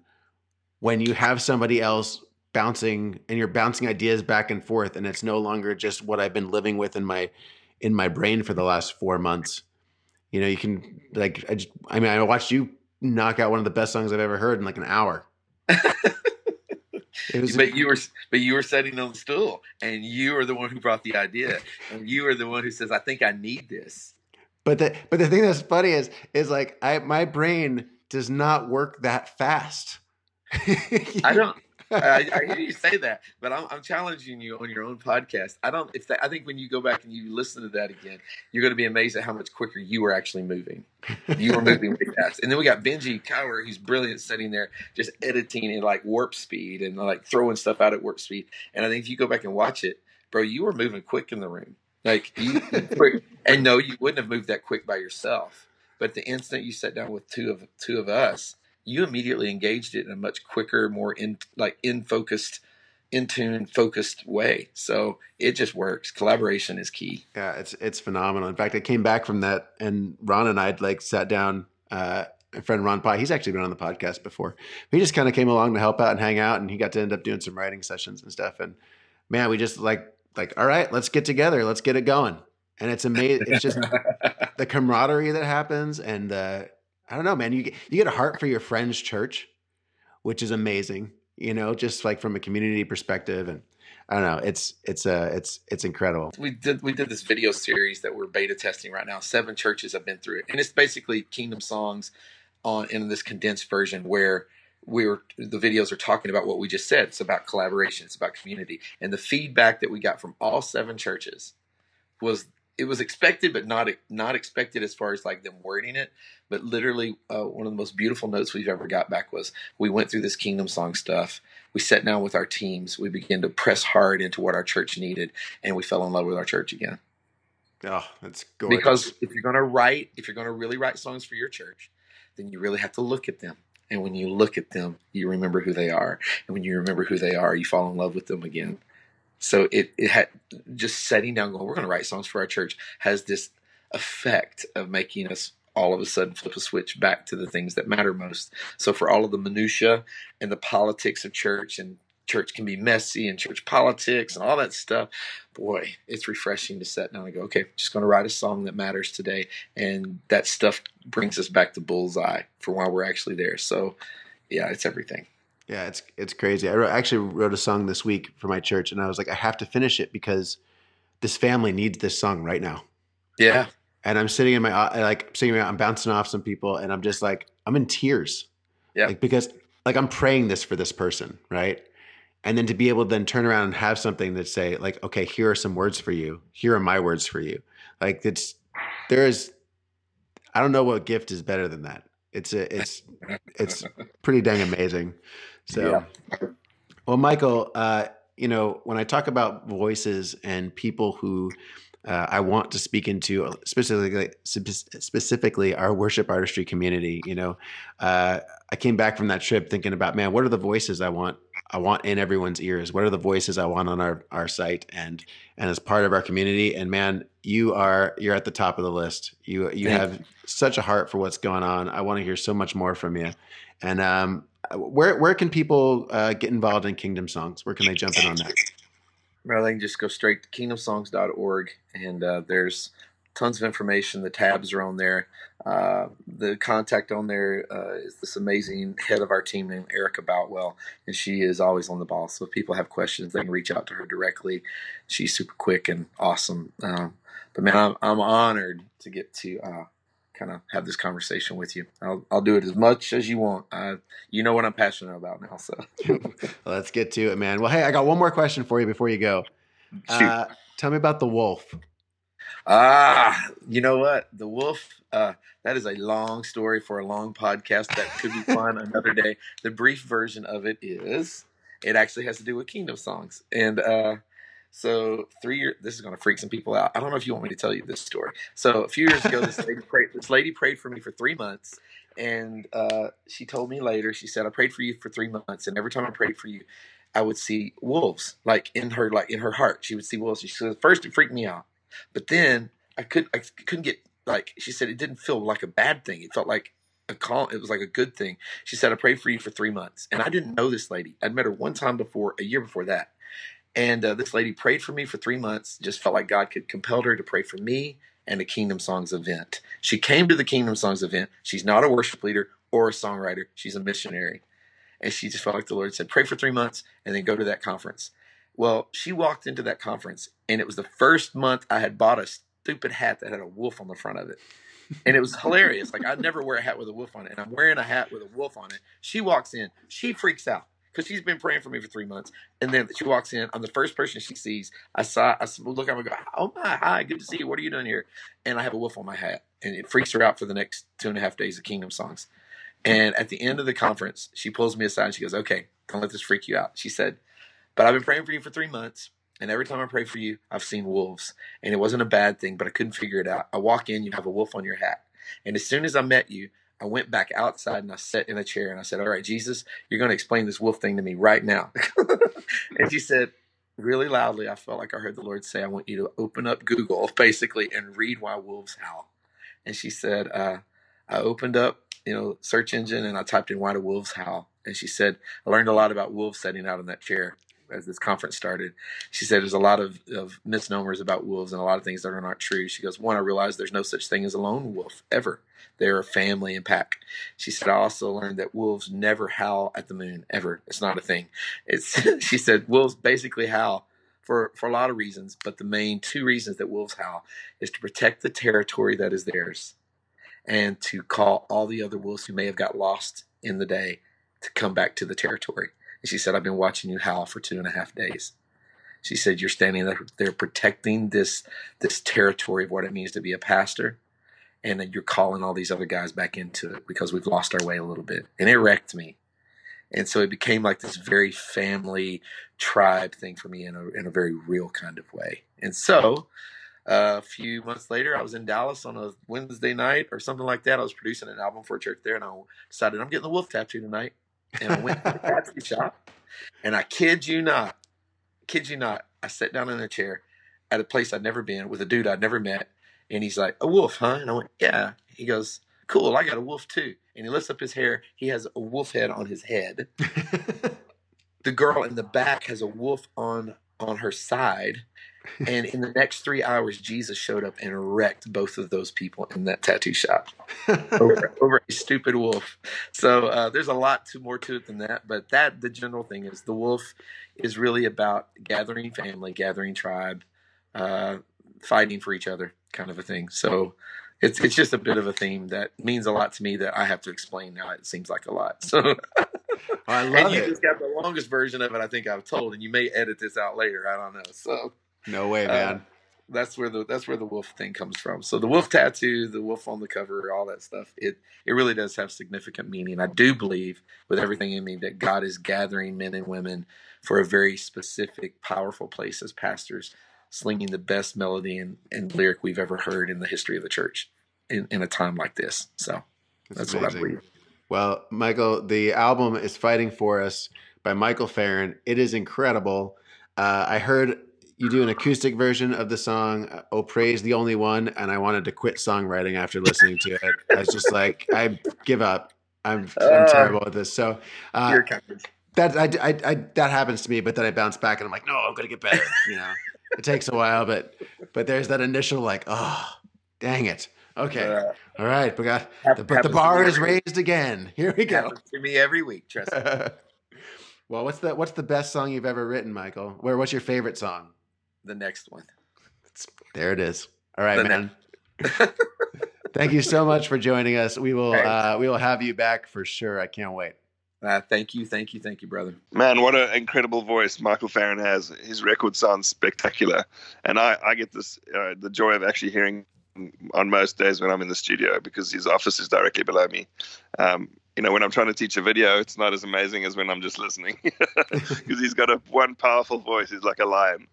when you have somebody else bouncing and you're bouncing ideas back and forth and it's no longer just what I've been living with in my in my brain for the last 4 months. You know, you can like I, just, I mean I watched you knock out one of the best songs I've ever heard in like an hour. it was but you were but you were sitting on the stool and you are the one who brought the idea and you are the one who says I think I need this. But the but the thing that's funny is is like I my brain does not work that fast I don't. I, I, hear you say that, but I'm, I'm, challenging you on your own podcast. I don't. If that, I think when you go back and you listen to that again, you're going to be amazed at how much quicker you were actually moving. You were moving way fast. And then we got Benji Cowart, who's brilliant, sitting there just editing in like warp speed and like throwing stuff out at warp speed. And I think if you go back and watch it, bro, you were moving quick in the room. Like you, and no, you wouldn't have moved that quick by yourself. But the instant you sat down with two of two of us, you immediately engaged it in a much quicker, more in like in focused, in tune, focused way. So it just works. Collaboration is key. Yeah, it's it's phenomenal. In fact, I came back from that, and Ron and I had like sat down. Uh, my friend Ron Pye, he's actually been on the podcast before. He just kind of came along to help out and hang out, and he got to end up doing some writing sessions and stuff. And man, we just like like, all right, let's get together, let's get it going. And it's amazing. It's just the camaraderie that happens, and the I don't know, man. You get you get a heart for your friend's church, which is amazing. You know, just like from a community perspective, and I don't know. It's it's uh it's it's incredible. We did we did this video series that we're beta testing right now. Seven churches have been through it, and it's basically Kingdom songs on in this condensed version where we were the videos are talking about what we just said. It's about collaboration. It's about community, and the feedback that we got from all seven churches was it was expected, but not not expected as far as like them wording it. But literally, uh, one of the most beautiful notes we've ever got back was we went through this Kingdom Song stuff. We sat down with our teams. We began to press hard into what our church needed, and we fell in love with our church again. Oh, that's gorgeous. Because if you're going to write, if you're going to really write songs for your church, then you really have to look at them. And when you look at them, you remember who they are. And when you remember who they are, you fall in love with them again. So it, it had just setting down, going, we're going to write songs for our church has this effect of making us all of a sudden flip a switch back to the things that matter most. So for all of the minutia and the politics of church and church can be messy and church politics and all that stuff. Boy, it's refreshing to sit down and go, okay, just going to write a song that matters today. And that stuff brings us back to bullseye for why we're actually there. So, yeah, it's everything. Yeah, it's it's crazy. I wrote, actually wrote a song this week for my church, and I was like, I have to finish it because this family needs this song right now. Yeah. And I'm sitting in my uh, like sitting, I'm bouncing off some people, and I'm just like, I'm in tears. Yeah. Like because like I'm praying this for this person, right? And then to be able to then turn around and have something that say like, okay, here are some words for you. Here are my words for you. Like it's there is, I don't know what gift is better than that. It's a, it's it's pretty dang amazing. So, yeah. well, Michael, uh, you know, when I talk about voices and people who uh, I want to speak into specifically specifically our worship artistry community. You know, uh, I came back from that trip thinking about, man, what are the voices I want I want in everyone's ears? What are the voices I want on our our site and and as part of our community? And man, you are you're at the top of the list. You you have such a heart for what's going on. I want to hear so much more from you. And um, where where can people uh, get involved in Kingdom Songs? Where can they jump in on that? Well, they can just go straight to kingdomsongs.org, and uh, there's tons of information. The tabs are on there. Uh, the contact on there uh, is this amazing head of our team named Erica Boutwell, and she is always on the ball. So if people have questions, they can reach out to her directly. She's super quick and awesome. Um, but man, I'm, I'm honored to get to uh, kind of have this conversation with you. I'll, I'll do it as much as you want. I, you know what I'm passionate about now. So let's get to it, man. Well, hey, I got one more question for you before you go. Uh, tell me about the wolf. Ah, you know what? The wolf, uh, that is a long story for a long podcast that could be fun another day. The brief version of it is it actually has to do with kingdom songs. And uh, so three years, this is going to freak some people out. I don't know if you want me to tell you this story. So a few years ago, this lady prayed. This lady prayed for me for three months, and uh, she told me later. She said, "I prayed for you for three months, and every time I prayed for you, I would see wolves, like in her, like in her heart. She would see wolves. She said, first it freaked me out, but then I could, I couldn't get like. She said it didn't feel like a bad thing. It felt like a call. It was like a good thing. She said, I prayed for you for three months, and I didn't know this lady. I'd met her one time before, a year before that." And uh, this lady prayed for me for three months, just felt like God could compel her to pray for me and a Kingdom Songs event. She came to the Kingdom Songs event. She's not a worship leader or a songwriter, she's a missionary. And she just felt like the Lord said, pray for three months and then go to that conference. Well, she walked into that conference, and it was the first month I had bought a, stupid hat that had a wolf on the front of it. And it was hilarious. Like I'd never wear a hat with a wolf on it. And I'm wearing a hat with a wolf on it. She walks in, she freaks out because she's been praying for me for three months. And then she walks in. I'm the first person she sees. I saw. I look at her and go, "Oh my, hi, good to see you. What are you doing here?" And I have a wolf on my hat, and it freaks her out for the next two and a half days of Kingdom songs. And at the end of the conference, she pulls me aside and she goes, "Okay, don't let this freak you out." She said, "But I've been praying for you for three months." And every time I pray for you, I've seen wolves. And it wasn't a bad thing, but I couldn't figure it out. I walk in, you have a wolf on your hat. And as soon as I met you, I went back outside and I sat in a chair and I said, All right, Jesus, you're going to explain this wolf thing to me right now. and she said, really loudly, I felt like I heard the Lord say, I want you to open up Google basically and read why wolves howl. And she said, uh, I opened up, you know, search engine and I typed in why do wolves howl. And she said, I learned a lot about wolves sitting out in that chair as this conference started. She said there's a lot of, of misnomers about wolves and a lot of things that are not true. She goes, one, I realized there's no such thing as a lone wolf ever. They're a family and pack. She said, I also learned that wolves never howl at the moon ever. It's not a thing. It's she said wolves basically howl for, for a lot of reasons, but the main two reasons that wolves howl is to protect the territory that is theirs and to call all the other wolves who may have got lost in the day to come back to the territory. And she said, I've been watching you howl for two and a half days. She said, You're standing there, protecting this this territory of what it means to be a pastor. And then you're calling all these other guys back into it because we've lost our way a little bit. And it wrecked me. And so it became like this very family tribe thing for me in a, in a very real kind of way. And so uh, a few months later, I was in Dallas on a Wednesday night or something like that. I was producing an album for a church there, and I decided I'm getting the wolf tattoo tonight and I went to the tattoo shop. And I kid you not, kid you not, I sat down in a chair at a place I'd never been with a dude I'd never met. And he's like, A wolf, huh? And I went, Yeah. He goes, Cool, I got a wolf too. And he lifts up his hair. He has a wolf head on his head. the girl in the back has a wolf on on her side. And in the next three hours, Jesus showed up and wrecked both of those people in that tattoo shop over, over, a stupid wolf. So uh, there's a lot to, more to it than that. But that the general thing is the wolf is really about gathering family, gathering tribe, uh, fighting for each other, kind of a thing. So it's it's just a bit of a theme that means a lot to me that I have to explain now. It seems like a lot. So. I love and you it. just got the longest version of it I think I've told, and you may edit this out later. I don't know. So no way, uh, man. uh, that's where the that's where the wolf thing comes from. So the wolf tattoo, the wolf on the cover, all that stuff. It it really does have significant meaning. I do believe with everything in me that God is gathering men and women for a very specific, powerful place as pastors, slinging the best melody and, and lyric we've ever heard in the history of the church in, in a time like this. So that's, that's what I believe. Well, Michael, the album is Fighting for Us by Michael Farren. It is incredible. Uh, I heard you do an acoustic version of the song "Oh Praise the Only One," and I wanted to quit songwriting after listening to it. I was just like, I give up. I'm, I'm uh, terrible at this. So uh, that I, I, I, that happens to me, but then I bounce back and I'm like, no, I'm gonna get better. You know, it takes a while, but but there's that initial like, oh, dang it. Okay, uh, all right, we got the, but the bar is raised again. Here we go. to me every week, trust me. well, what's the what's the best song you've ever written, Michael? Where what's your favorite song? the next one. There it is. All right, the man. thank you so much for joining us. We will uh, we will have you back for sure. I can't wait. Uh, thank you, thank you, thank you, brother. Man, what an incredible voice Michael Farren has. His record sounds spectacular, and I, I get this uh, the joy of actually hearing on most days when I'm in the studio because his office is directly below me. Um, you know, when I'm trying to teach a video, it's not as amazing as when I'm just listening because he's got a one powerful voice. He's like a lion.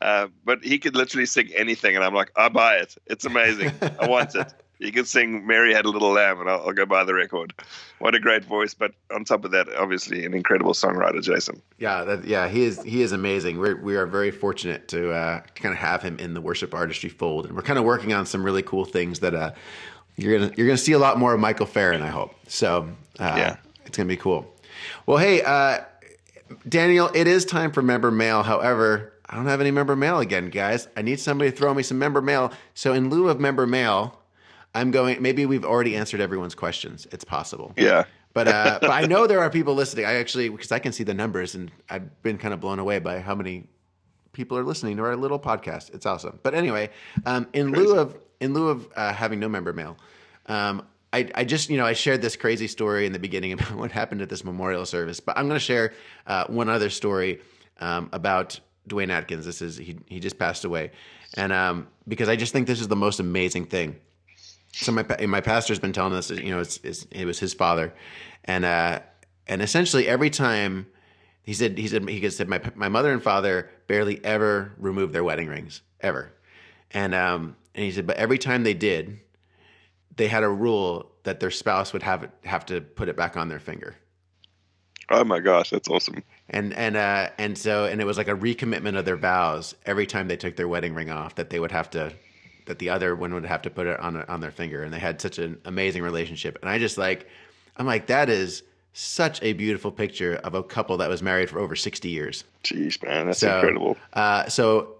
Uh, but he could literally sing anything, and I'm like, I buy it. It's amazing. I want it. He can sing "Mary Had a Little Lamb," and I'll, I'll, go buy the record. What a great voice! But on top of that, obviously, an incredible songwriter, Jason. Yeah, that, yeah, he is. He is amazing. We're we are very fortunate to uh, kind of have him in the worship artistry fold, and we're kind of working on some really cool things that uh, you're gonna you're gonna see a lot more of Michael Farren. I hope. So uh, yeah, it's gonna be cool. Well, hey, uh, Daniel, it is time for member mail. However, I don't have any member mail again, guys. I need somebody to throw me some member mail. So in lieu of member mail, I'm going. Maybe we've already answered everyone's questions. It's possible. Yeah. But uh, but I know there are people listening. I actually because I can see the numbers, and I've been kind of blown away by how many people are listening to our little podcast. It's awesome. But anyway, um, in lieu of in lieu of uh, having no member mail, um, I, I just you know I shared this crazy story in the beginning about what happened at this memorial service. But I'm going to share uh, one other story um, about Dwayne Atkins. This is he he just passed away, and um, because I just think this is the most amazing thing. So my my pastor's been telling us, you know, it's, it's it was his father, and uh, and essentially every time he said he said he said my my mother and father barely ever removed their wedding rings ever, and um and he said but every time they did, they had a rule that their spouse would have it, have to put it back on their finger. Oh my gosh, that's awesome. And and uh and so and it was like a recommitment of their vows every time they took their wedding ring off that they would have to that the other one would have to put it on on their finger and they had such an amazing relationship and I just like I'm like that is such a beautiful picture of a couple that was married for over 60 years. Jeez, man, that's So, incredible. Uh, so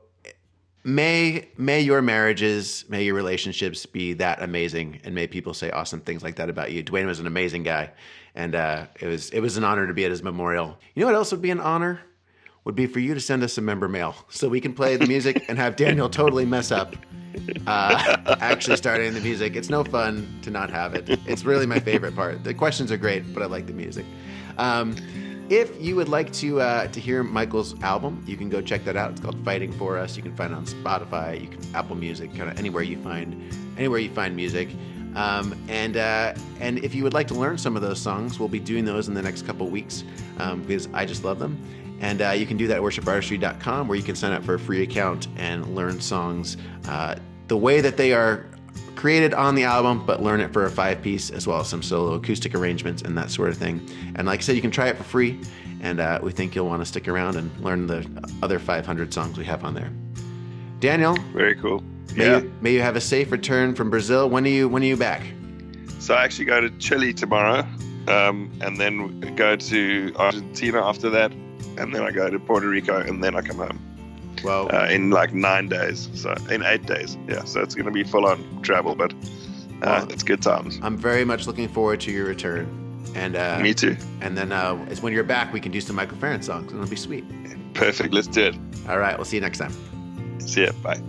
may may your marriages, may your relationships be that amazing, and may people say awesome things like that about you. Dwayne was an amazing guy, and uh, it was it was an honor to be at his memorial. You know what else would be an honor? Would be for you to send us some member mail so we can play the music and have Daniel totally mess up. Uh, actually, starting the music. It's no fun to not have it. It's really my favorite part. The questions are great, but I like the music. Um, if you would like to uh, to hear Michael's album, you can go check that out. It's called Fighting for Us. You can find it on Spotify. You can Apple Music, kind of anywhere you find anywhere you find music. Um, and uh, and if you would like to learn some of those songs, we'll be doing those in the next couple weeks um, because I just love them. And uh, you can do that at worshipartistry.com where you can sign up for a free account and learn songs uh, the way that they are created on the album, but learn it for a five piece as well as some solo acoustic arrangements and that sort of thing. And like I said, you can try it for free. And uh, we think you'll want to stick around and learn the other 500 songs we have on there. Daniel, Very cool. may, Yeah. you, may you have a safe return from Brazil. When are you When are you back? So I actually go to Chile tomorrow, um, and then go to Argentina after that, and then I go to Puerto Rico, and then I come home Well, uh, in like nine days. So in eight days, yeah. So it's going to be full on travel, but uh, Wow. it's good times. I'm very much looking forward to your return. And uh, Me too. and then uh, it's when you're back, we can do some Michael Farren songs, and it'll be sweet. Perfect. Let's do it. All right, we'll see you next time. See ya. Bye.